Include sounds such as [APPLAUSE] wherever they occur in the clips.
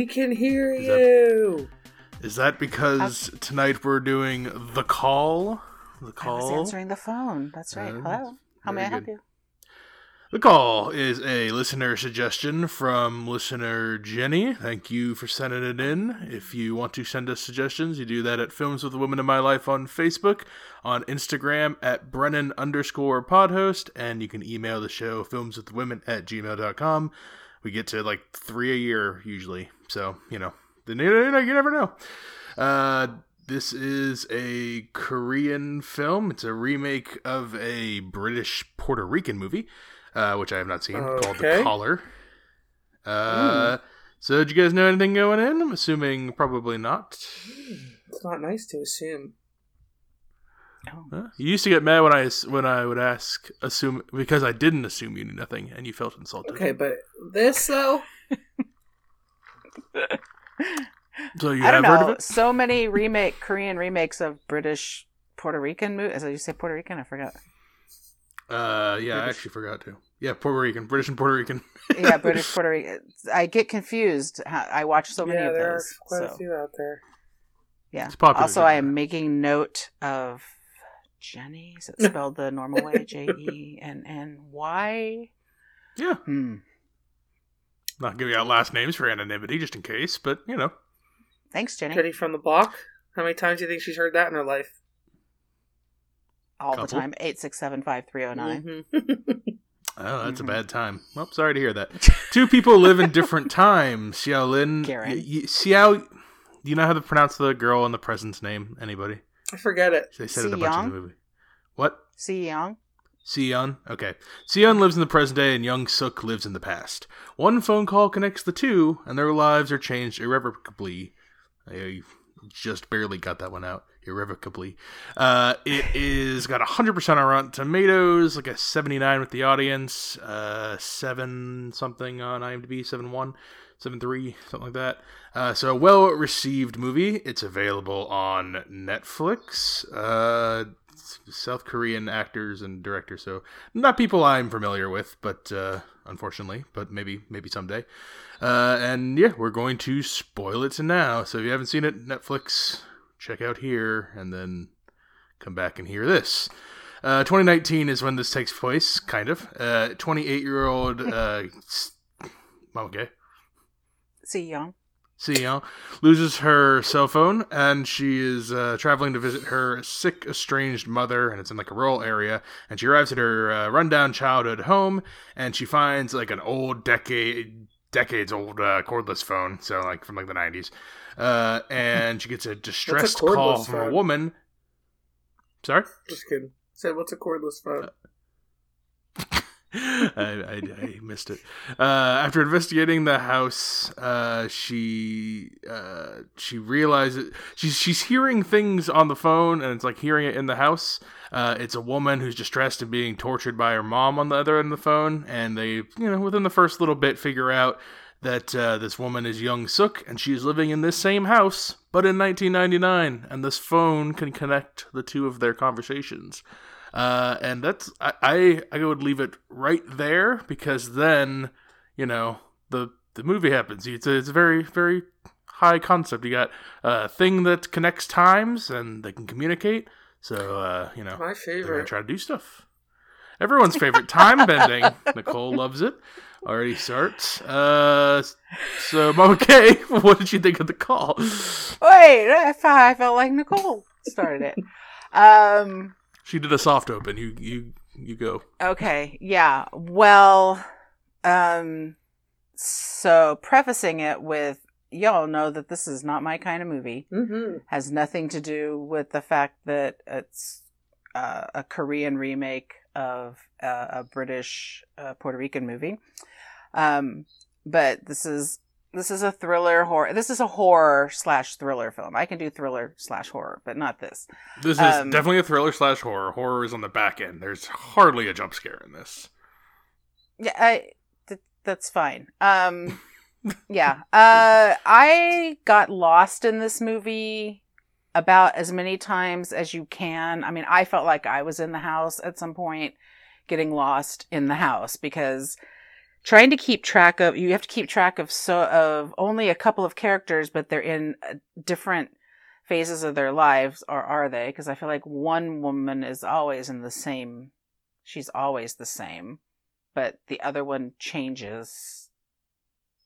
We can hear Is you. Is that because tonight we're doing The Call? The call. I was answering the phone. That's right. Uh, Hello? How may very I help you? The Call is a listener suggestion from listener Jenny. Thank you for sending it in. If you want to send us suggestions, you do that at Films with the Women in My Life on Facebook, on Instagram at Brennan underscore podhost, and you can email the show filmswithwomen at gmail.com. We get to like three a year usually, so, you know, you know, you never know. Uh, this is a Korean film. It's a remake of a British Puerto Rican movie, uh, which I have not seen, called The Okay. Caller. Uh, So, did you guys know anything going in? I'm assuming probably not. It's not nice to assume. Oh. Huh? You used to get mad when I when I would ask assume because I didn't assume you knew nothing and you felt insulted. Okay, but this though. So you I don't have heard of it? So many remake Korean remakes of British Puerto Rican movies. Did you say Puerto Rican? I forgot. Uh, yeah, I actually forgot to. Yeah, Puerto Rican, British and Puerto Rican. Yeah, [LAUGHS] British Puerto Rican. I get confused. I watch so many yeah, of there those. are quite so, a few out there. Yeah. It's popular Also, I genre. am making note of Jenny. Is it spelled the normal way? [LAUGHS] J E N N Y. Yeah, Hmm. Not giving out last names for anonymity, just in case. But you know, Thanks, Jenny. Jenny from the block. How many times do you think she's heard that in her life? All the time. Eight six seven five three zero nine. Mhm. oh, that's Mhm. a bad time. Well, sorry to hear that. Two people live in different [LAUGHS] times. Xiao Lin, Karen. y- y- Xiao. Do you know how to pronounce the girl in the present's name? Anybody? I forget it. They said it a bunch in the movie. What? Si Young. Sion. Okay. Sion lives in the present day and young Suk lives in the past. One phone call connects the two, and their lives are changed irrevocably. I just barely got that one out. Irrevocably. Uh, it is got 100% on Rotten Tomatoes, like a 79 with the audience, uh, 7 something on IMDb, 7 seven three, something like that. Uh, so a well received movie. It's available on Netflix. Uh, South Korean actors and directors, so not people I'm familiar with, but uh, unfortunately, but maybe maybe someday. Uh, and yeah, we're going to spoil it to now. So if you haven't seen it, Netflix, check out here, and then come back and hear this. Uh, 2019 is when this takes place, kind of. 28 year old. Uh, okay. Si Young. Sion loses her cell phone and she is uh, traveling to visit her sick, estranged mother, and it's in like a rural area. And she arrives at her uh, rundown childhood home, and she finds like an old decade, decades old uh, cordless phone, so like from like the nineties. Uh, and she gets a [LAUGHS] distressed call cordless from a woman. Sorry. Just kidding. Said, what's a cordless phone? I, I, I missed it. Uh, after investigating the house, uh, she uh, she realizes she's she's hearing things on the phone, and it's like hearing it in the house. Uh, it's a woman who's distressed and being tortured by her mom on the other end of the phone, and they you know within the first little bit figure out that uh, this woman is young Suk, and she's living in this same house, but in 1999, and this phone can connect the two of their conversations. Uh, and that's I, I I would leave it right there because then you know the the movie happens. It's a, it's a very very high concept. You got a thing that connects times and they can communicate. So uh, you know My they're gonna favorite. try to do stuff. Everyone's favorite time bending. [LAUGHS] Nicole loves it. Already starts. Uh, so Mama [LAUGHS] K, what did you think of the call? Wait, I felt like Nicole started it. Um. She did a soft open. You you you go. Okay. Yeah. Well. Um. So prefacing it with y'all know that this is not my kind of movie. Mm-hmm. Has nothing to do with the fact that it's uh, a Korean remake of uh, a British uh, Puerto Rican movie. Um. But this is this is a thriller horror. This is a horror slash thriller film. I can do thriller slash horror, but not this. This is Um, definitely a thriller slash horror. Horror is on the back end. There's hardly a jump scare in this. Yeah, I th- that's fine. Um [LAUGHS] yeah. Uh I got lost in this movie about as many times as you can. I mean, I felt like I was in the house at some point, getting lost in the house because trying to keep track of you have to keep track of so of only a couple of characters, but they're in uh, different phases of their lives, or are they? Because I feel like one woman is always in the same. She's always the same, but the other one changes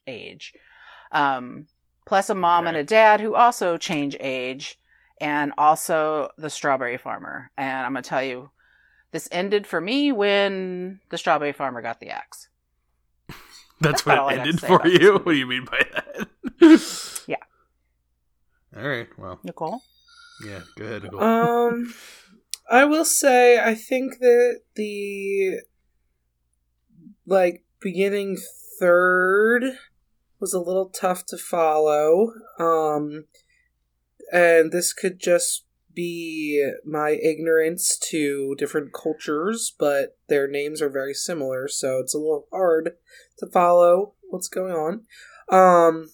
age. Um, plus a mom and a dad who also change age, and also the strawberry farmer. And I'm gonna tell you, this ended for me when the strawberry farmer got the axe. That's, That's what I it ended for you. movie. What do you mean by that? [LAUGHS] Yeah. All right. Well, Nicole, yeah. Go ahead. Nicole. Um, I will say I think that the like beginning third was a little tough to follow. Um, and this could just be my ignorance to different cultures, but their names are very similar, so it's a little hard to follow what's going on. Um,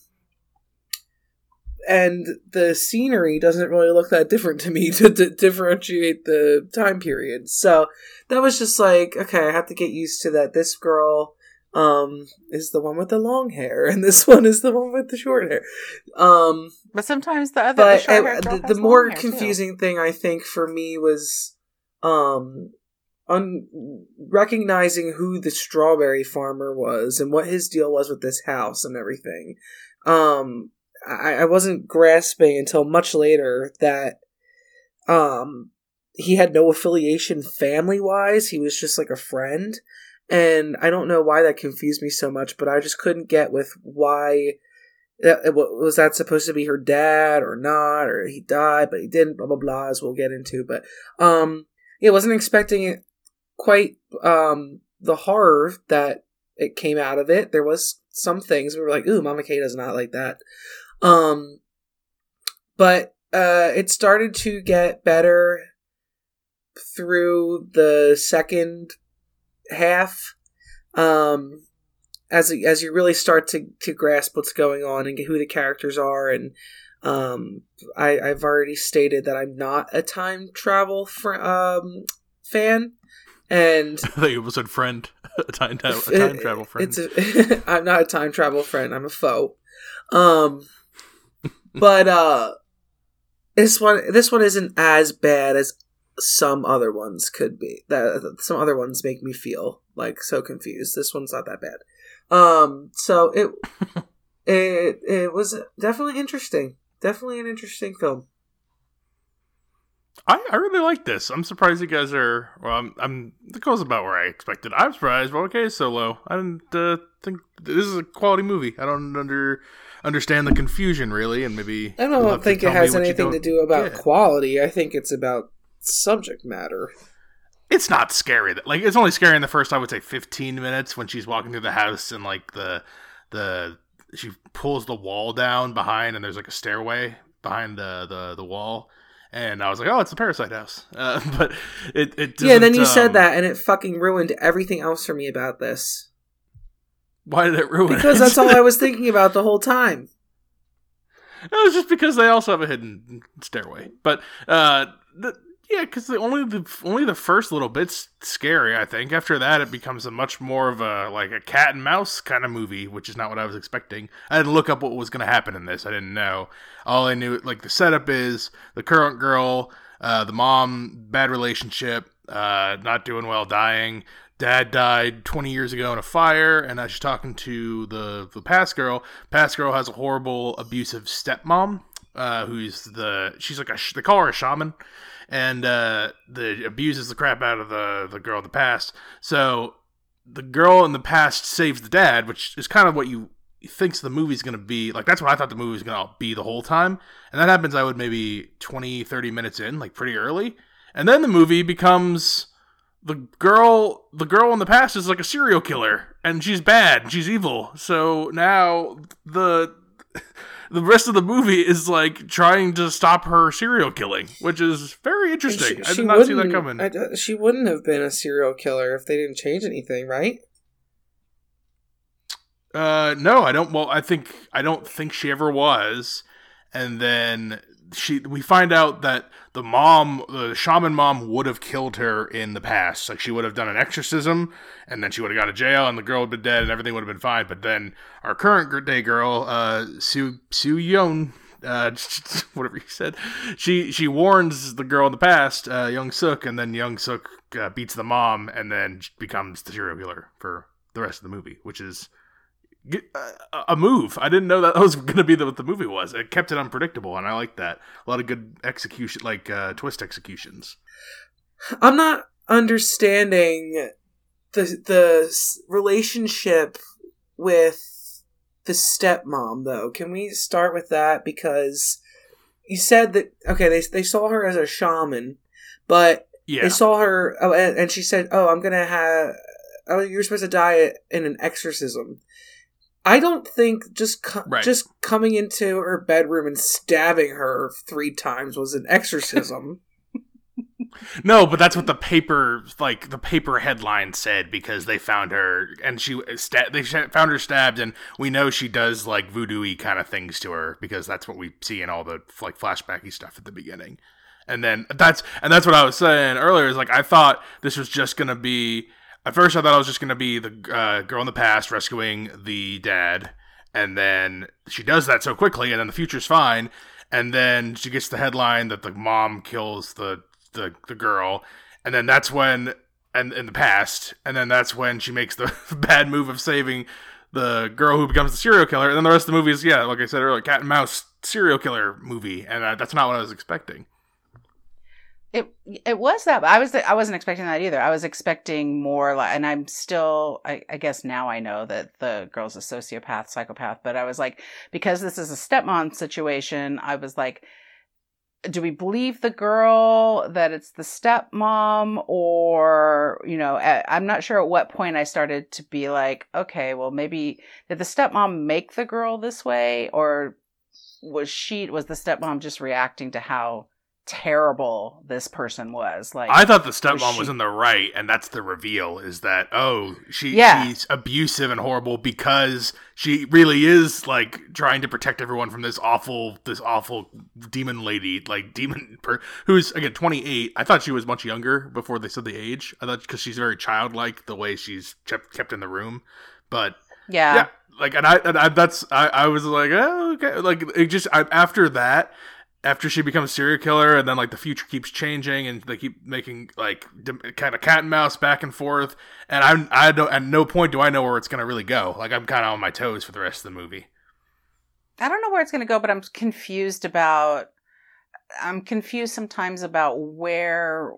and the scenery doesn't really look that different to me [LAUGHS] to, d differentiate the time period. So that was just like, okay, I have to get used to that. This girl um is the one with the long hair, and this [LAUGHS] one is the one with the short hair. Um, but sometimes the other, the, but girl the, the more hair, too. confusing thing I think for me was um un- recognizing who the strawberry farmer was and what his deal was with this house and everything. Um, I, I wasn't grasping until much later that um he had no affiliation family wise. He was just like a friend. And I don't know why that confused me so much, but I just couldn't get with why that was that supposed to be her dad or not, or he died but he didn't. Blah blah blah, as we'll get into. But um, yeah, wasn't expecting it quite um the horror that it came out of it. There was some things we were like, ooh, Mama K does not like that. Um, but uh, it started to get better through the second half. Um, as as you really start to to grasp what's going on and who the characters are, and um, I, I've already stated that I'm not a time travel fr- um, fan, and [LAUGHS] I thought you said friend, [LAUGHS] a time, ta- a time travel friend. it's a, [LAUGHS] I'm not a time travel friend. I'm a foe. Um, but uh, this one this one isn't as bad as some other ones could be. That some other ones make me feel like so confused. This one's not that bad. Um, so it [LAUGHS] it it was definitely interesting. Definitely an interesting film. I, I really like this. I'm surprised you guys are. Well, I'm. I'm the goes about where I expected. I'm surprised. Well, okay, so low. I didn't uh, think this is a quality movie. I don't under understand the confusion really, and maybe I don't think it has anything to don't about get. quality. I think it's about subject matter. It's not scary. Like it's only scary in the first, I would say, 15 minutes when she's walking through the house and like the the she pulls the wall down behind and there's like a stairway behind the the, the wall. And I was like, oh, it's the Parasite house. [LAUGHS] Uh, but it, it Yeah, then you doesn't, said um, that, and it fucking ruined everything else for me about this. Why did it ruin Because it? that's all I was thinking [LAUGHS] about the whole time. It was just because they also have a hidden stairway. But uh, yeah, because the only the only the first little bit's scary. I think after that it becomes a much more of a like a cat and mouse kind of movie, which is not what I was expecting. I to look up what was going to happen in this. I didn't know. All I knew, like the setup is the current girl, uh, the mom, bad relationship, uh, not doing well, dying. Dad died 20 years ago in a fire, and she's talking to the the past girl. Past girl has a horrible, abusive stepmom, uh, who's the she's like a they call her a shaman, and uh, the abuses the crap out of the the girl in the past. So the girl in the past saves the dad, which is kind of what you thinks the movie's going to be like that's what i thought the movie was going to be the whole time. And that happens i would maybe 20 30 minutes in like pretty early. And then the movie becomes the girl the girl in the past is like a serial killer and she's bad she's evil. So now the the rest of the movie is like trying to stop her serial killing which is very interesting i did not see that coming I- she wouldn't have been a serial killer if they didn't change anything, right? Uh, no, I don't. Well, I think I don't think she ever was. and then she we find out that the mom the shaman mom would have killed her in the past. Like she would have done an exorcism and then she would have gone to jail and the girl would have been dead and everything would have been fine. But then our current day girl uh sue sue Yeon, uh [LAUGHS] whatever you said she she warns the girl in the past uh young suk and then young suk uh, beats the mom and then becomes the serial killer for the rest of the movie which is a move. I didn't know that [LAUGHS] was going to be the, what the movie was. It kept it unpredictable, and I like that. A lot of good execution, like uh, twist executions. I'm not understanding the the relationship with the stepmom, though. Can we start with that? Because you said that okay, they they saw her as a shaman, but yeah. they saw her, oh, and, and she said, "Oh, I'm gonna have." Oh, you're supposed to die in an exorcism. I don't think just co- right. just coming into her bedroom and stabbing her three times was an exorcism. [LAUGHS] no, but that's what the paper like the paper headline said because they found her and she uh, sta- they found her stabbed and we know she does like voodoo kind of things to her because that's what we see in all the like flashbacky stuff at the beginning. And then that's and that's what I was saying earlier is like I thought this was just going to be at first, I thought I was just going to be the uh, girl in the past rescuing the dad, and then she does that so quickly, and then the future's fine, and then she gets the headline that the mom kills the the, the girl, and then that's when, and in the past, and then that's when she makes the [LAUGHS] bad move of saving the girl who becomes the serial killer, and then the rest of the movie is yeah, like I said earlier, cat and mouse serial killer movie, and uh, that's not what I was expecting. It it was that, I was I wasn't expecting that either. I was expecting more, like, and I'm still. I, I guess now I know that the girl's a sociopath, psychopath. But I was like, because this is a stepmom situation, I was like, do we believe the girl that it's the stepmom, or you know, I'm not sure at what point I started to be like, okay, well, maybe did the stepmom make the girl this way, or was she was the stepmom just reacting to how terrible this person was. Like I thought the stepmom was, she... was, in the right, and that's the reveal is that oh she yeah. she's abusive and horrible because she really is like trying to protect everyone from this awful this awful demon lady like demon per- who's again 28 i thought she was much younger before they said the age i thought because she's very childlike the way she's kept kept in the room but yeah, yeah like and i and I, that's I, I was like oh okay like it just I, after that after she becomes serial killer and then like the future keeps changing and they keep making like kind of cat and mouse back and forth and i'm i don't at no point do i know where it's going to really go. Like i'm kind of on my toes for the rest of the movie. I don't know where it's going to go but i'm confused about i'm confused sometimes about where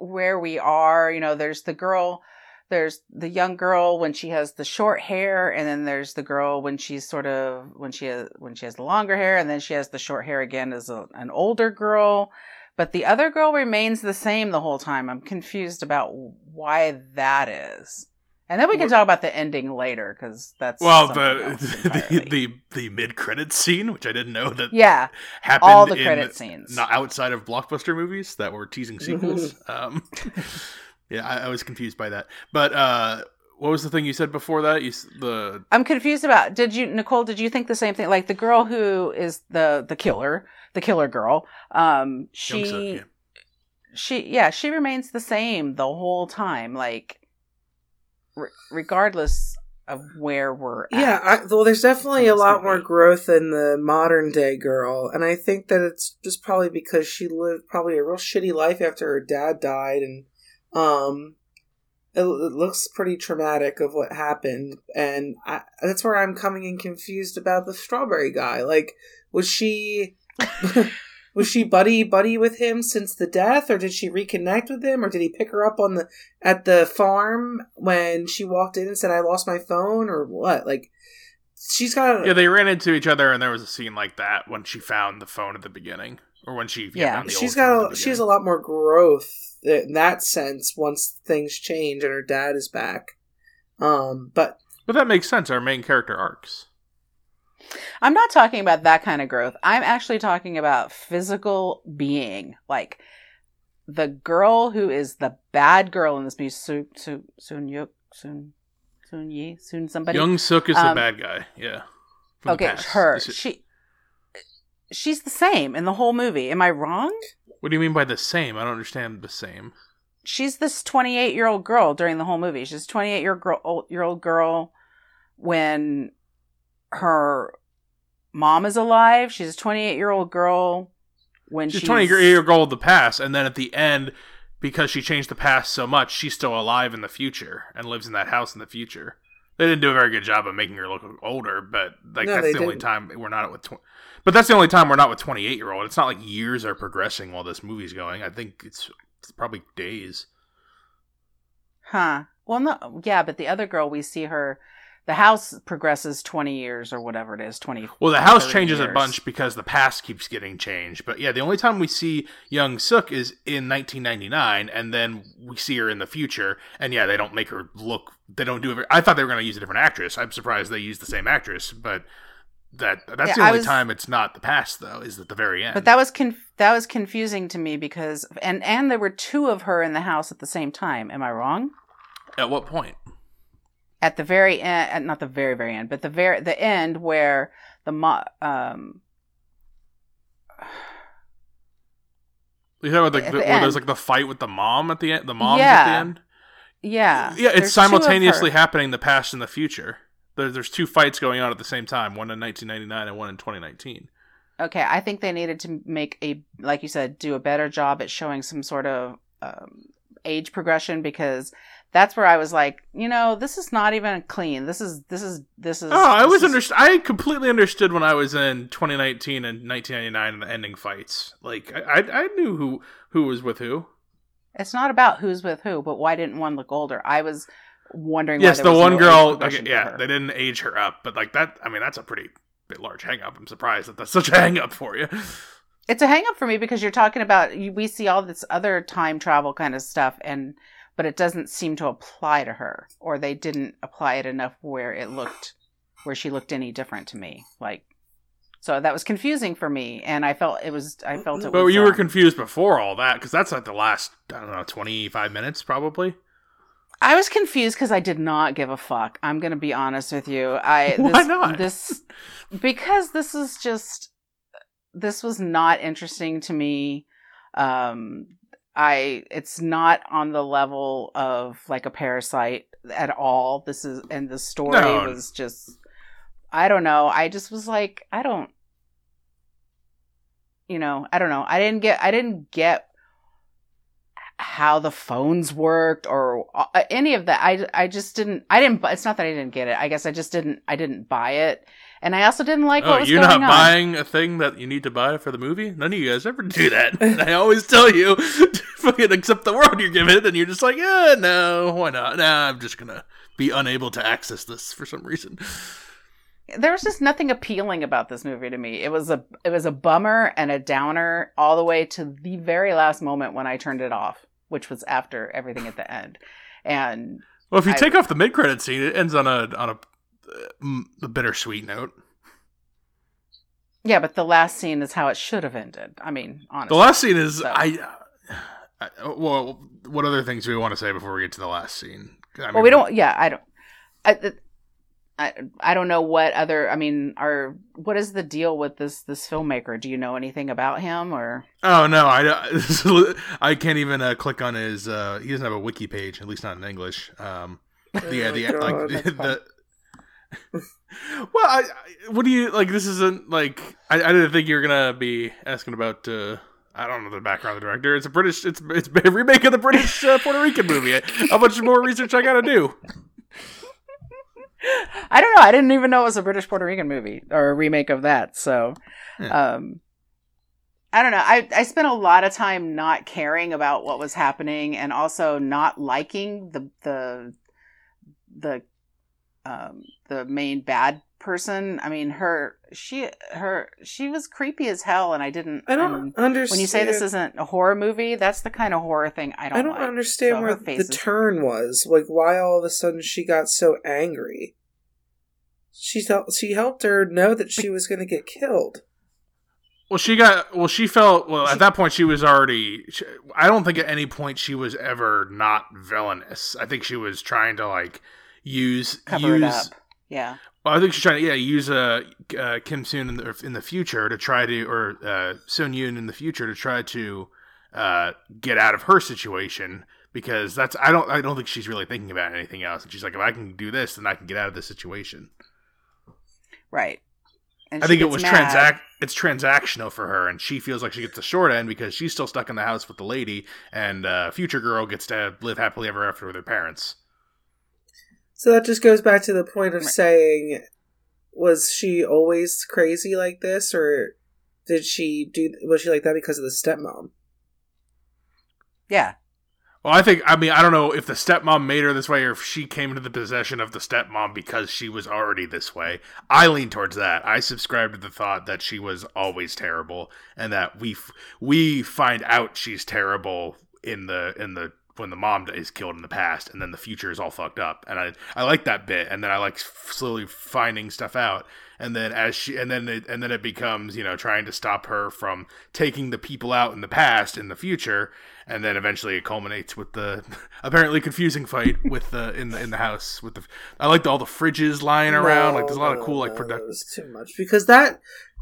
where we are. You know there's the girl there's the young girl when she has the short hair and then there's the girl when she's sort of when she has when she has the longer hair and then she has the short hair again as a, an older girl. But the other girl remains the same the whole time. I'm confused about why that is. And then we can talk about the ending later because that's well the [LAUGHS] the, the, the mid credit scene, which I didn't know that yeah. happened all the credit scenes. not outside of blockbuster movies that were teasing sequels. [LAUGHS] um, [LAUGHS] yeah, I, I, was confused by that. But uh, what was the thing you said before that? You the I'm confused about. Did you Nicole? Did you think the same thing? Like the girl who is the the killer, the killer girl. Um, she yeah. she yeah she remains the same the whole time. Like re- regardless of where we're at. Yeah, I, well, there's definitely a lot more growth in the modern day girl, and I think that it's just probably because she lived probably a real shitty life after her dad died, and um, it, it looks pretty traumatic of what happened, and I, that's where I'm coming in confused about the strawberry guy. Like, was she? [LAUGHS] was she buddy buddy with him since the death or did she reconnect with him or did he pick her up on the at the farm when she walked in and said i lost my phone or what like she's got yeah they ran into each other and there was a scene like that when she found the phone at the beginning or when she yeah, yeah she's got a, she has a lot more growth in that sense once things change and her dad is back. Um, but but that makes sense. Our main character arcs. I'm not talking about that kind of growth. I'm actually talking about physical being, like the girl who is the bad girl in this movie. Soon, soon, soon, Yuk, soon, soon Yi, soon somebody. Young Suk is um, the bad guy. Yeah. Okay, her. She she's the same in the whole movie. Am I wrong? What do you mean by the same? I don't understand the same. She's this 28 year old girl during the whole movie. She's a 28 year girl year old girl when her mom is alive. She's a 28 year old girl when She's she's, 20 year old of the past, and then at the end, because she changed the past so much, she's still alive in the future and lives in that house in the future. They didn't do a very good job of making her look older, but like No, that's the only didn't. time we're not at with. Tw- but that's the only time we're not with 28 year old. It's not like years are progressing while this movie's going. I think it's, it's probably days. Huh. Well, no, yeah, but the other girl, we see her. The house progresses 20 years or whatever it is. 20. Well, the house 30 changes a bunch because the past keeps getting changed. But yeah, the only time we see young Sook is in 1999, and then we see her in the future. And yeah, they don't make her look. They don't do. I thought they were going to use a different actress. I'm surprised they used the same actress, but that that's Yeah, the only was- time it's not the past though. Is at the very end. But that was conf- that was confusing to me because and and there were two of her in the house at the same time. Am I wrong? at what point? At the very end, not the very very end, but the very the end where the mo- um You know, like the, the where there's like the fight with the mom at the end. The mom's at the Yeah. end. yeah Yeah, it's simultaneously happening. The past and the future. There, there's two fights going on at the same time. One in 1999 and one in 2019. Okay, I think they needed to make a like you said, do a better job at showing some sort of um, age progression because that's where I was like, you know, this is not even clean. This is this is this is. Oh, I was is- underst- I completely understood when I was in 2019 and 1999 and the ending fights. Like I, I, I knew who who was with who. It's not about who's with who, but why didn't one look older? I was wondering. Yes, the one no girl. yeah, they didn't age her up, but like that. I mean, that's a pretty bit large hang up. I'm surprised that that's such a hang up for you. It's a hang up for me because you're talking about you- we see all this other time travel kind of stuff, and but it doesn't seem to apply to her, or they didn't apply it enough where it looked where she looked any different to me. Like, so that was confusing for me, and I felt it was. I felt it. But was, you were um, confused before all that because that's like the last I don't know 25 minutes probably. I was confused because I did not give a fuck. I'm gonna be honest with you. I [LAUGHS] Why this, not? This because this is just this was not interesting to me. Um, I it's not on the level of like a parasite at all. This is and the story No. was just I don't know. I just was like I don't you know, I don't know. I didn't get I didn't get how the phones worked or uh, any of that. I, I just didn't, I didn't, it's not that I didn't get it. I guess I just didn't, I didn't buy it. And I also didn't like oh, what was you're not on. buying a thing that you need to buy for the movie? None of you guys ever do that. And [LAUGHS] I always tell you to [LAUGHS] fucking accept the world you're given, and you're just like, yeah, no, why not? Nah, I'm just gonna be unable to access this for some reason. there was just nothing appealing about this movie to me. It was a, it was a bummer and a downer all the way to the very last moment when I turned it off, which was after everything at the end. And Well, if you I- take off the mid credit scene, it ends on a on a, mm, a bittersweet note. yeah, but the last scene is how it should have ended. I mean, honestly. The last scene is So- I, I. Well, what other things do we want to say before we get to the last scene? I mean, well, we don't. Yeah, I don't. I, I, I don't know what other. I mean, are what is the deal with this this filmmaker? Do you know anything about him or? Oh no, I [LAUGHS] I can't even uh, click on his. Uh, he doesn't have a wiki page, at least not in English. Um, yeah, Oh the my like God. the. [LAUGHS] well, I, I, what do you like? This isn't like I, I didn't think you were gonna be asking about. Uh, I don't know the background of the director. It's a British. It's it's a remake of the British uh, Puerto Rican movie. How much more research I gotta do? [LAUGHS] I don't know. I didn't even know it was a British Puerto Rican movie or a remake of that. So, Yeah. um, I don't know. I I spent a lot of time not caring about what was happening and also not liking the the the um the main bad person. I mean, her she her she was creepy as hell, and I didn't. I don't and understand. when you say this isn't a horror movie, that's the kind of horror thing I don't. I don't like. understand So where the is- turn was. Like, why all of a sudden she got so angry? She felt she helped her know that she was going to get killed. Well, she got. Well, she felt. Well, She- at that point, she was already. She, I don't think at any point she was ever not villainous. I think she was trying to like use cover use. Yeah. Well, I think she's trying to yeah use uh, uh Kim Soon in the in the future to try to or uh, Sun Yoon in the future to try to uh get out of her situation because that's I don't I don't think she's really thinking about anything else and she's like if I can do this then I can get out of this situation. Right. And I think it was mad. transact it's transactional for her and she feels like she gets the short end because she's still stuck in the house with the lady and uh, future girl gets to live happily ever after with her parents. So that just goes back to the point of Right. saying, was she always crazy like this, or did she do? Was she like that because of the stepmom? Yeah. Well, I think I mean I don't know if the stepmom made her this way or if she came into the possession of the stepmom because she was already this way. I lean towards that. I subscribe to the thought that she was always terrible and that we f- we find out she's terrible in the in the when the mom is killed in the past and then the future is all fucked up. And I I like that bit and then I like slowly finding stuff out. And then as she and then it, and then it becomes you know trying to stop her from taking the people out in the past in the future. And then eventually it culminates with the [LAUGHS] apparently confusing fight with the in the in the house with the I liked all the fridges lying around. Like there's a lot of cool like no, product was too much. Because that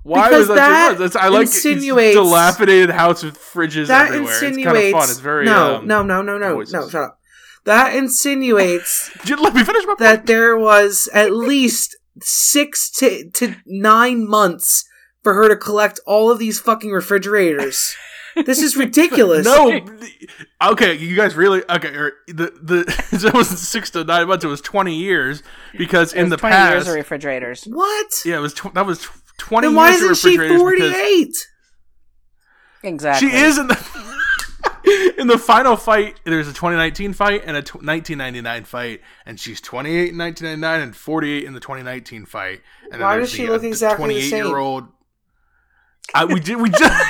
why because was that, that too much? I like insinuates- dilapidated house with fridges that everywhere it's insinuates kind of fun it's very no um, no no no no voices. no shut up. That insinuates [LAUGHS] let me finish my that there was at least six to to nine months for her to collect all of these fucking refrigerators. This is [LAUGHS] ridiculous. No, okay, you guys really okay? Or the the [LAUGHS] it wasn't six to nine months; it was twenty years because It in was the 20 past, years of refrigerators. What? yeah, it was tw- that was tw- twenty Then why years isn't she refrigerators forty because eight? Exactly. she is in the [LAUGHS] in the final fight. There's a 2019 fight and a t- 1999 fight, and she's 28 in 1999 and 48 in the 2019 fight. And Why does she the, look uh, exactly the same? year old. I, we did. [LAUGHS] We just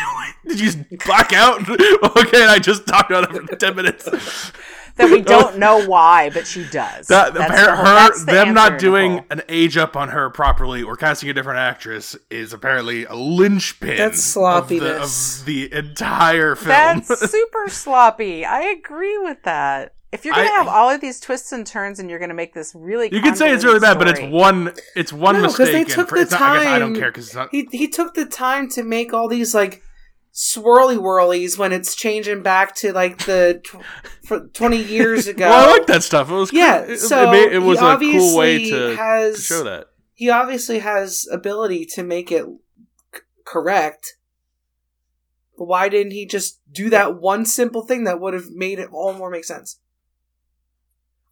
did you just black out? [LAUGHS] okay, I just talked about it for ten minutes. That we don't [LAUGHS] know why, but she does. That That's her, the whole- her that's the them not doing Nicole. an age up on her properly or casting a different actress is apparently a linchpin. That's of sloppiness. Of the, entire film. That's [LAUGHS] super sloppy. I agree with that. If you're gonna I- have all of these twists and turns, and you're gonna make this really, you can say it's really bad, but it's one. It's one No, 'cause mistake. they and took for- the it's not, I guess I don't care because. He he took the time to make all these like swirly whirlies when it's changing back to like the tw- for twenty years [LAUGHS] ago. Well, I like that stuff. It was cool. Yeah, It, it so made- it was a cool way to, has to show that. he obviously has ability to make it c- correct. But why didn't he just do that one simple thing that would have made it all more make sense?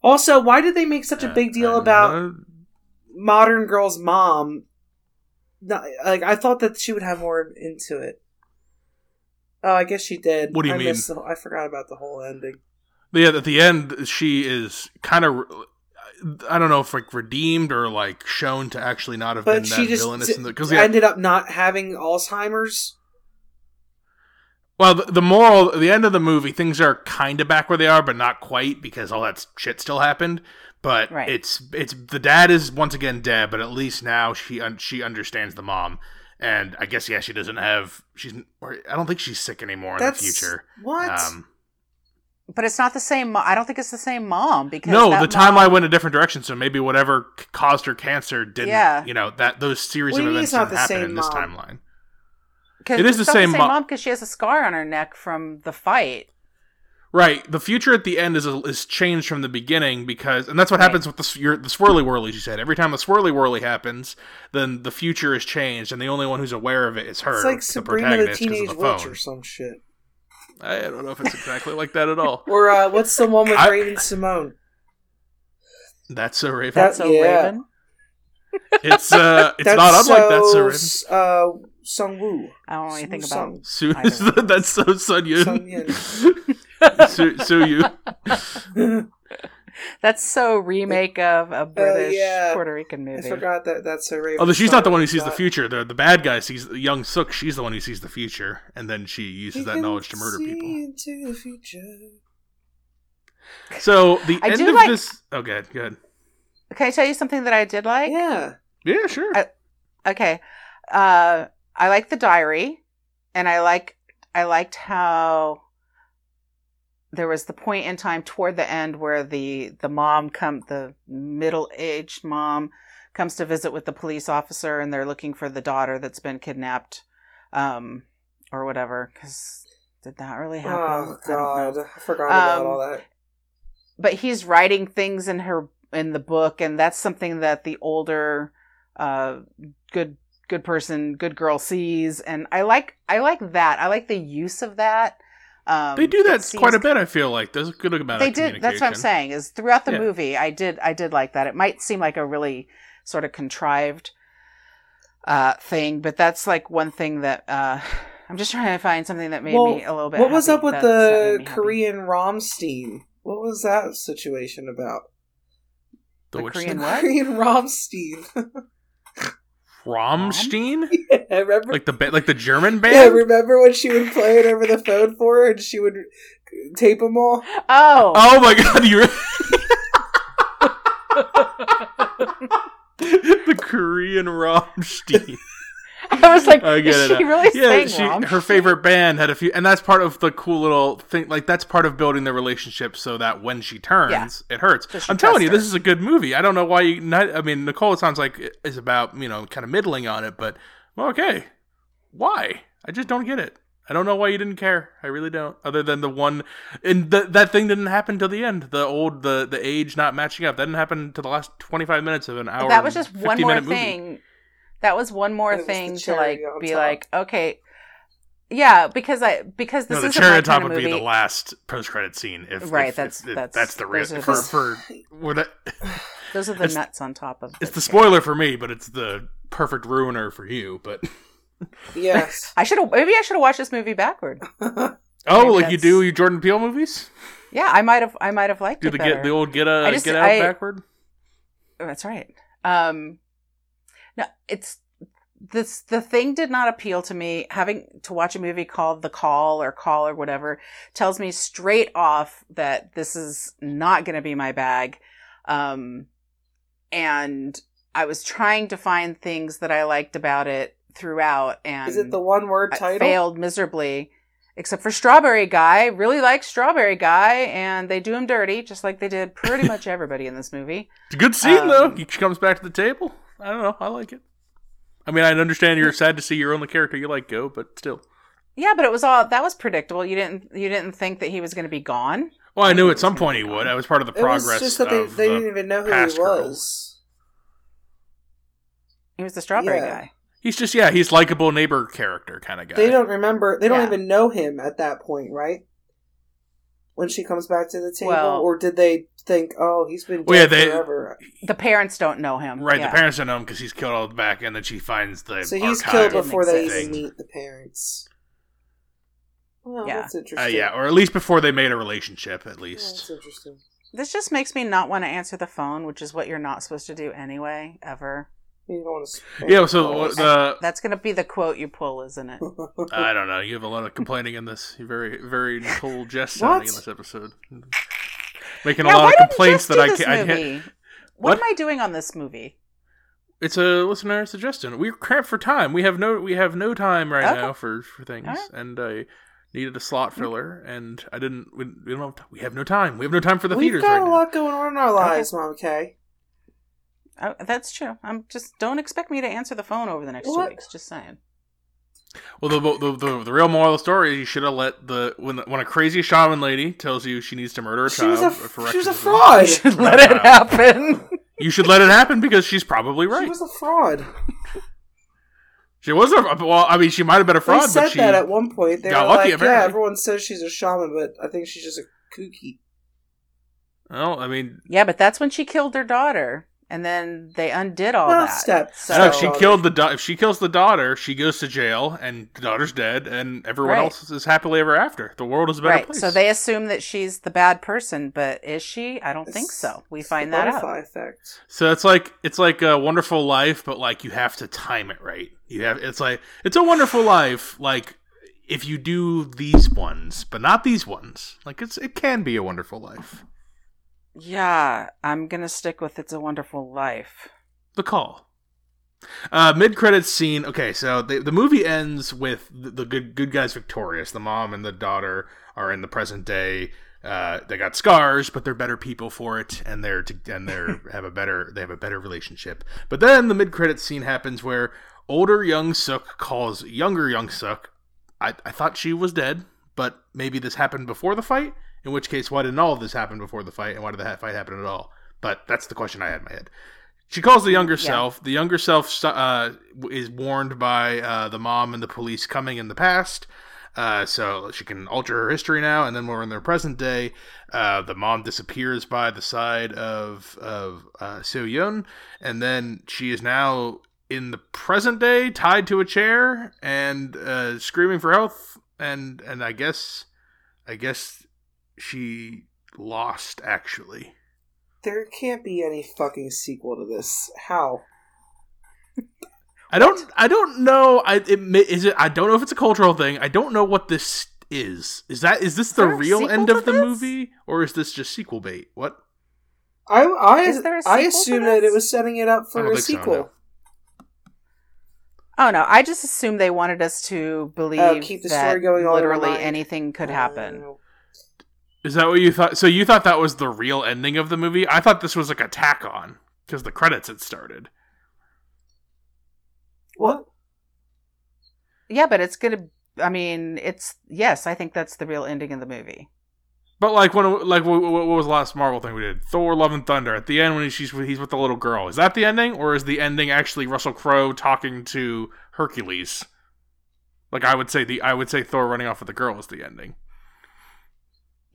Also, why did they make such a big deal Uh, about uh, modern girl's mom? No, like I thought that she would have more into it. Oh, I guess she did. What do you I mean? missed the- I forgot about the whole ending. Yeah, at the end, she is kind of. I don't know if like redeemed or like shown to actually not have But been she that just villainous. d- in the, cause, yeah, ended up not having Alzheimer's. well, the, the moral, the end of the movie, things are kind of back where they are, but not quite because all that shit still happened. But Right. it's it's the dad is once again dead, but at least now she un, she understands the mom, and I guess yeah, she doesn't have she's. Or I don't think she's sick anymore in the future. What? Um, But it's not the same. Mo- I don't think it's the same mom because no, the timeline mom- went a different direction. So maybe whatever caused her cancer didn't. Yeah. You know that those series What of events it's not didn't happen same in this mom? timeline. 'cause it is it's the not same the same mom because she has a scar on her neck from the fight. Right. The future at the end is is changed from the beginning because, and that's what happens with the your, the swirly whirlies. You said every time the swirly whirly happens, then the future is changed, and the only one who's aware of it is her. it's like the Sabrina the protagonist, 'cause of Teenage the Witch phone. or some shit. I don't know if it's exactly like that at all. [LAUGHS] Or uh, what's the one with I- Raven-Symoné? That's a Raven. That's a yeah. Raven. it's uh, it's That's not unlike that's so so, Raven. Uh, Sung Woo. I don't know anything about. Sung- Su- Either. [LAUGHS] that's so Sun Yun. Sun Yun. [LAUGHS] [LAUGHS] Su, Su Yu. [LAUGHS] That's so remake of a British Uh, yeah. Puerto Rican movie. I forgot that that's a Raven. Although she's not the one who sees the future. The the bad guy sees young Sook. She's the one who sees the future, and then she uses You that knowledge to murder see people. Into the future. So the I end do of like- this. Oh, good, good. Can I tell you something that I did like? Yeah. Yeah, sure. I- Okay. Uh I like the diary and I like I liked how there was the point in time toward the end where the the mom come the middle-aged mom comes to visit with the police officer, and they're looking for the daughter that's been kidnapped, um, or whatever. Because did that really happen? Oh I god, I forgot about Um, all that. but he's writing things in her in the book and that's something that the older uh good good person good girl sees and i like i like that i like the use of that um They do that quite a bit. I feel like there's a good amount. they did that's what i'm saying is throughout the Yeah. movie i did i did like that it might seem like a really sort of contrived uh thing but that's like one thing that uh [SIGHS] i'm just trying to find something that made Well, me a little bit What was happy. up with That's- the me happy. Korean Rammstein? What was that situation about? The The Korean thing? what? Korean Rammstein. [LAUGHS] Rammstein, [LAUGHS] yeah, remember? like the ba- like the German band. yeah, remember when she would play it over the phone for her and she would tape them all? oh Oh my god, you. [LAUGHS] [LAUGHS] the Korean Rammstein. [LAUGHS] i was like I get is it. she really yeah, saying she, her favorite band had a few, and that's part of the cool little thing. Like that's part of building the relationship, so that when she turns, it hurts. So I'm telling you, her. this is a good movie. I don't know why you. Not, I mean, Nicole it sounds like is about you know kind of middling on it, but well, okay, why? I just don't get it. I don't know why you didn't care. I really don't. Other than the one, and the, that thing didn't happen till the end. The old, the the age not matching up. That didn't happen to the last 25 minutes of an hour. That was just one 50 more minute movie. Thing. That was one more It thing to like be top. like, okay, yeah, because I because this no, the isn't cherry on top kind of would movie. be the last post credit scene. If Right, if- that's- if- if that's- that's the those are for the- for [LAUGHS] we're Those are the nuts on top of. It's the cherry. spoiler for me, but it's the perfect ruiner for you. But Yes. [LAUGHS] I should have maybe I should have watched this movie backward. [LAUGHS] oh, Maybe like you do your Jordan Peele movies? Yeah, I might have I might have liked Do it the better. get the old get a I just- get out I- backward? That's right. Um, no, it's this. The thing did not appeal to me. Having to watch a movie called The Call or Call or whatever tells me straight off that this is not going to be my bag. Um, and I was trying to find things that I liked about it throughout, and Is it the one word I title? failed miserably. Except for Strawberry Guy, really like Strawberry Guy, and they do him dirty, just like they did pretty [LAUGHS] much everybody in this movie. It's a good scene though. Um, He comes back to the table. I don't know. I like it. I mean, I understand you're mm. sad to see your only character you like go, but still. Yeah, but it was all that was predictable. You didn't you didn't think that he was going to be gone. Well, I knew at some point he would. I was part of the it was progress just that they, of they the- didn't even know who he past girl. was. He was the strawberry Yeah. guy. He's just yeah, he's likable neighbor character kind of guy. They don't remember. They don't Yeah. even know him at that point, right? When she comes back to the table, Well- or did they think, "Oh, he's been dead Well, yeah, they- forever"? The parents don't know him. Right, Yeah. the parents don't know him because he's killed all the back, and then she finds the So he's killed before they even meet the parents. Well, Yeah. that's Uh, interesting. yeah, or at least before they made a relationship, at Yeah, least. that's interesting. This just makes me not want to answer the phone, which is what you're not supposed to do anyway, ever. You don't want to. Yeah, so the That's going to be the quote you pull, isn't it? [LAUGHS] I don't know. You have a lot of complaining in this. You're very, very Nicole Jess sounding in this episode, making Yeah, a lot why of complaints that I can't. I can't. What? What am I doing on this movie? It's a listener suggestion. We're cramped for time. We have no. We have no time right Okay. now for for things, Alright. and I needed a slot filler, and I didn't. We, we don't. Have, we have no time. We have no time for the We've theaters got right a now. lot going on in our lives, Mom Kay. Oh, that's true. I'm just don't expect me to answer the phone over the next two weeks. Just saying. Well, the, the the the real moral of the story is you should have let the when when a crazy shaman lady tells you she needs to murder a She child. was a for she was a reckless fraud. Let it happen. [LAUGHS] You should let it happen because she's probably right. She was a fraud. She was a well. I mean, she might have been a fraud, they said but she. that at one point. They got were lucky, like, "Yeah, everyone says she's a shaman, but I think she's just a kooky." well, I mean, yeah, but that's when she killed her daughter, and then they undid all Well, that. step- So, I know if she killed the da- if she kills the daughter, she goes to jail, and the daughter's dead, and everyone Right. else is happily ever after. The world is a better right. place. So they assume that she's the bad person, but is she? I don't think so. We find that out. effect. So it's like it's like a wonderful life, but like you have to time it right. You have it's like it's a wonderful life. Like if you do these ones, but not these ones. Like it's it can be a wonderful life. Yeah, I'm gonna stick with "It's a Wonderful Life." The call. Uh, mid credits scene. Okay, so the the movie ends with the, the good good guys victorious. The mom and the daughter are in the present day. uh, they got scars, but they're better people for it, and they're to, and they're [LAUGHS] have a better they have a better relationship. But then the mid credits scene happens where older young Suk calls younger young Suk. I, I thought she was dead, but maybe this happened before the fight. In which case, why didn't all of this happen before the fight, and why did the fight happen at all? But that's the question I had in my head. She calls the younger Yeah. self. The younger self uh, is warned by uh, the mom and the police coming in the past. Uh, so she can alter her history now, and then we're in the present day. Uh, the mom disappears by the side of of uh, Seo Yun, and then she is now in the present day, tied to a chair and uh, screaming for help. And and I guess, I guess she lost actually. There can't be any fucking sequel to this. How? I don't. I don't know. I it may, is it. I don't know if it's a cultural thing. I don't know what this is. Is that is this the there real end of the this? movie, or is this just sequel bait? What? I I Is there a I sequel that it was setting it up for a think so, sequel. no. Oh no, I just assumed they wanted us to believe Oh, keep the that story going on in our literally anything could happen. Uh, Is that what you thought? So you thought that was the real ending of the movie? I thought this was like a tack on because the credits had started. what? Yeah, but it's gonna. I mean, it's yes. I think that's the real ending of the movie. But like when like what, what was the last Marvel thing we did? Thor: Love and Thunder. At the end when she's he's with the little girl. Is that the ending, or is the ending actually Russell Crowe talking to Hercules? Like I would say the I would say Thor running off with the girl is the ending.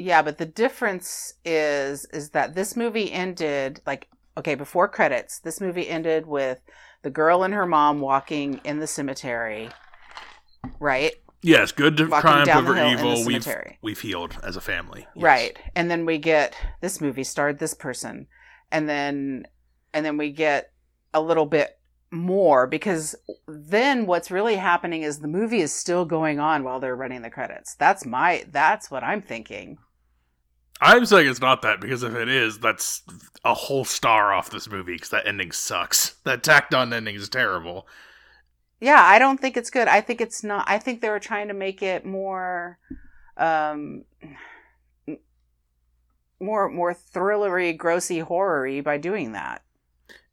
Yeah, but the difference is is that this movie ended like okay before credits. This movie ended with the girl and her mom walking in the cemetery, right? Yes, good to Walking triumph down over hill in the evil. We've we've healed as a family. Yes. Right. And then we get this movie starred this person. And then and then we get a little bit more because then what's really happening is the movie is still going on while they're running the credits. That's my that's what I'm thinking. I'm saying it's not that because if it is, that's a whole star off this movie because that ending sucks. That tacked on ending is terrible. Yeah, I don't think it's good. I think it's not I think they were trying to make it more um more more thrillery, grossy, horror-y by doing that.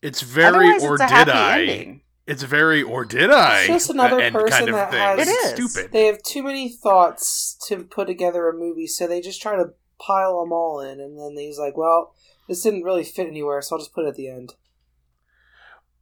It's very Otherwise, or it's a did happy I? ending. It's very or did I? It's just another end person kind of that thing. has- It's stupid. They have too many thoughts to put together a movie, so they just try to pile them all in, and then he's like, "Well, this didn't really fit anywhere, so I'll just put it at the end."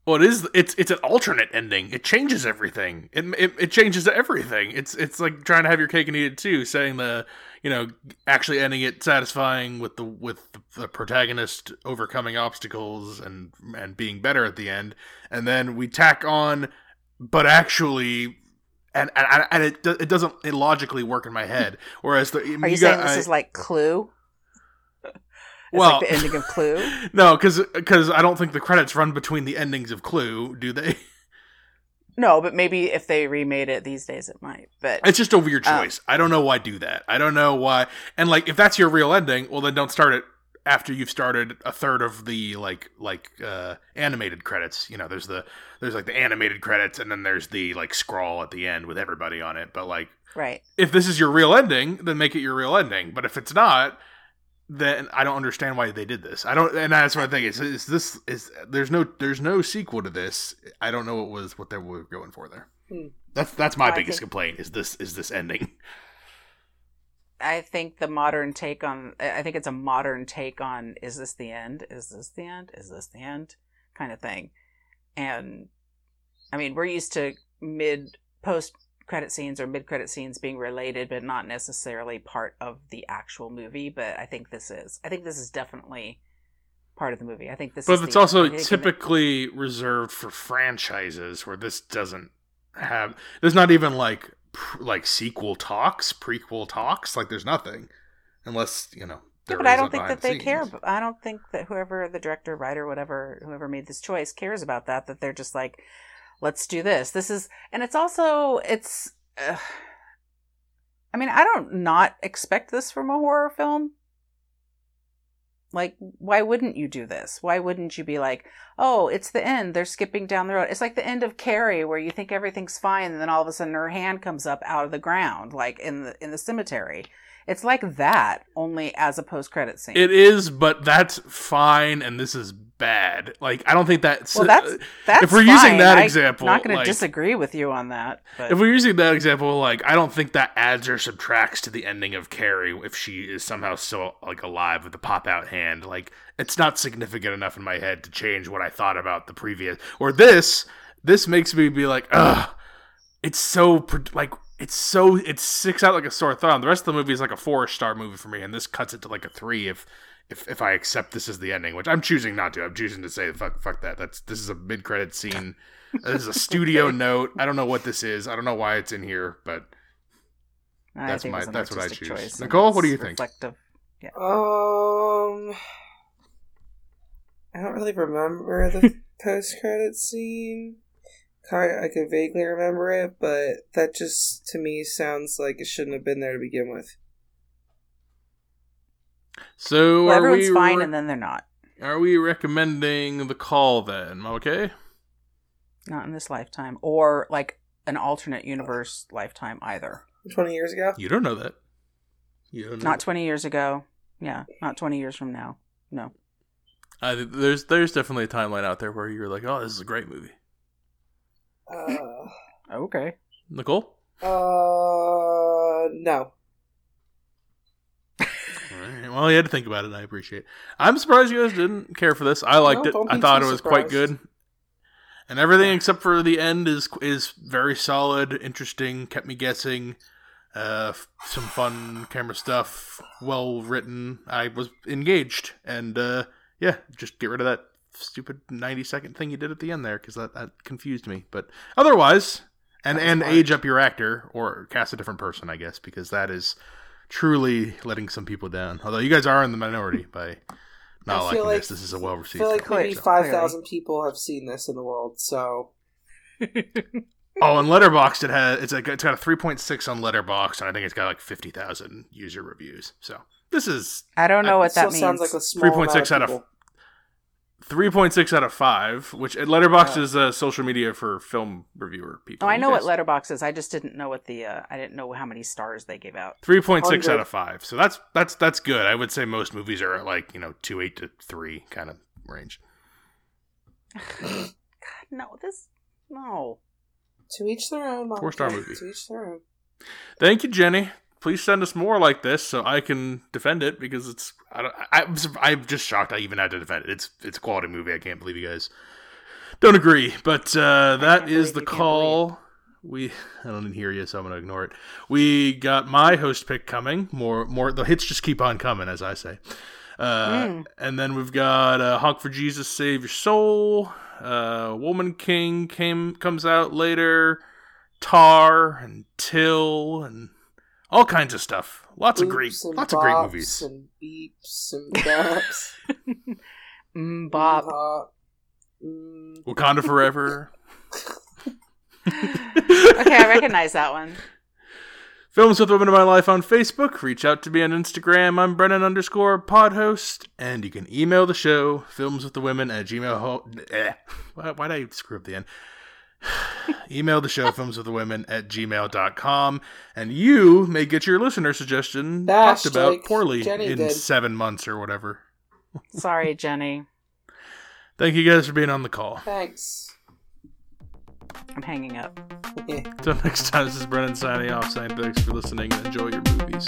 Well, it is. It's it's an alternate ending. It changes everything. It, it it changes everything. It's it's like trying to have your cake and eat it too. Saying the you know actually ending it satisfying with the with the protagonist overcoming obstacles and and being better at the end, and then we tack on, but actually. And, and, and it, it doesn't it logically work in my head. Whereas the Are you, saying this is like Clue? It's Well- like the ending of Clue. [LAUGHS] no, because because I don't think the credits run between the endings of Clue, do they? No, but maybe if they remade it these days, it might. But It's just a weird Um, choice. I don't know why do that. I don't know why. And like, if that's your real ending, well, then don't start it after you've started a third of the like like uh animated credits. You know, there's the there's like the animated credits, and then there's the like scroll at the end with everybody on it. But like, right, if this is your real ending, then make it your real ending. But if it's not, then I don't understand why they did this. I don't, and that's what I think. Is, is this is there's no there's no sequel to this. I don't know what was what they were going for there. Hmm. That's that's my I biggest think- complaint. Is this is this ending? I think the modern take on I think it's a modern take on is this the end? Is this the end? Is this the end? kind of thing. And I mean, we're used to mid post credit scenes or mid credit scenes being related but not necessarily part of the actual movie, but I think this is. I think this is definitely part of the movie. I think this is But it's the- also typically reserved for franchises where this doesn't have. There's not even like like sequel talks, prequel talks. Like there's nothing, unless you know. Yeah, but I don't think that they the care. I don't think that whoever the director, writer, whatever, whoever made this choice cares about that. That they're just like, let's do this. This is, and it's also, it's. Uh, I mean, I don't not expect this from a horror film. Like, why wouldn't you do this? Why wouldn't you be like, oh, it's the end. They're skipping down the road. It's like the end of Carrie, where you think everything's fine, and then all of a sudden her hand comes up out of the ground, like in the in the cemetery. It's like that, only as a post credit scene. It is, but that's fine, and this is bad. Like I don't think that's well, that's that's if we're using fine. that I'm example, not going like- to disagree with you on that. But If we're using that example, like I don't think that adds or subtracts to the ending of Carrie if she is somehow still like alive with the pop out hand. Like it's not significant enough in my head to change what I thought about the previous or this. This makes me be like, ugh, it's so like it's so it sticks out like a sore thumb. The rest of the movie is like a four star movie for me, and this cuts it to like a three if. If, if I accept this as the ending, which I'm choosing not to, I'm choosing to say fuck fuck that. That's this is a mid credit scene. [LAUGHS] This is a studio note. I don't know what this is. I don't know why it's in here, but I that's my- that's what I choose. choice, Nicole, what do you think? Reflective. Um, I don't really remember the [LAUGHS] post credit scene. Kind I could vaguely remember it, but that just to me sounds like it shouldn't have been there to begin with. so Well, are everyone's we fine, re- and then they're not. are we recommending the call then? Okay. Not in this lifetime, or like an alternate universe lifetime either. Twenty years ago. You don't know that. You don't know. Not twenty years ago. Yeah, not twenty years from now. No. I, there's there's definitely a timeline out there where you're like, oh, this is a great movie. Uh, Okay. Nicole. uh, no. All right. Well, you had to think about it. I appreciate. it. I'm surprised you guys didn't care for this. I liked No, it. I thought it too was quite good, and everything except for the end is is very solid, interesting, kept me guessing. Uh, f- some fun camera stuff, well written. I was engaged, and uh, yeah, just get rid of that stupid 90 second thing you did at the end there because that, that confused me. But otherwise, and and hard. age up your actor or cast a different person, I guess, because that is truly letting some people down. Although you guys are in the minority by not I liking feel like- this. This is a well received. I received. feel like film, maybe so. five thousand people have seen this in the world. So Oh, and Letterboxd it has it's like it's got a three point six on Letterboxd, and I think it's got like fifty thousand user reviews. So this is I don't know I- what that means. sounds like a small 3.6 amount out of- people. Three point six out of five. Which uh, Letterboxd Oh. is uh, social media for film reviewer people. oh, I You know what Letterboxd is. I just didn't know what the. Uh, I didn't know how many stars they gave out. Three point six out of five. So that's that's that's good. I would say most movies are at like you know two eight to three kind of range. [SIGHS] God, no, this no. To each their own. Four-star [LAUGHS] movie. To each their own. Thank you, Jenny. Please send us more like this so I can defend it because it's I don't, I, I'm I'm just shocked I even had to defend it. It's it's a quality movie. I can't believe you guys don't agree. But uh, that is the call. We I don't even hear you, so I'm gonna ignore it. We got my host pick coming. More more the hits just keep on coming, as I say. Uh, Mm. And then we've got uh, Honk for Jesus, Save Your Soul. Uh, Woman King came comes out later. Tar and Till and all kinds of stuff. Lots of great, and lots of great bops movies. And beeps and baps. [LAUGHS] Mm, Bob. Bop. Mm. Wakanda Forever. [LAUGHS] okay, I recognize that one. Films with Women in My Life on Facebook. Reach out to me on Instagram. I'm Brennan underscore podhost. And you can email the show, films with the women at gmail. Ho- eh. Why, why'd I screw up the end? Email the show, films with the women at gmail.com. And you may get your listener suggestion Dash talked about like poorly Jenny in did. seven months or whatever. Sorry, [LAUGHS] Jenny. Thank you guys for being on the call. Thanks. I'm hanging up. Until next time, this is Brennan signing off, saying thanks for listening and enjoy your movies.